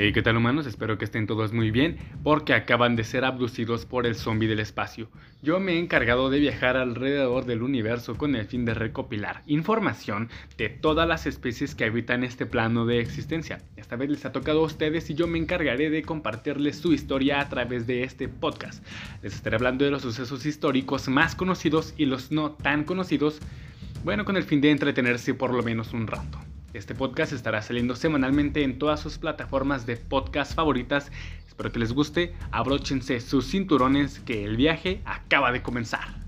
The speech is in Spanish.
Hey, ¿qué tal humanos? Espero que estén todos muy bien porque acaban de ser abducidos por el zombie del espacio. Yo me he encargado de viajar alrededor del universo con el fin de recopilar información de todas las especies que habitan este plano de existencia. Esta vez les ha tocado a ustedes y yo me encargaré de compartirles su historia a través de este podcast. Les estaré hablando de los sucesos históricos más conocidos y los no tan conocidos, bueno, con el fin de entretenerse por lo menos un rato. Este podcast estará saliendo semanalmente en todas sus plataformas de podcast favoritas. Espero que les guste, abróchense sus cinturones que el viaje acaba de comenzar.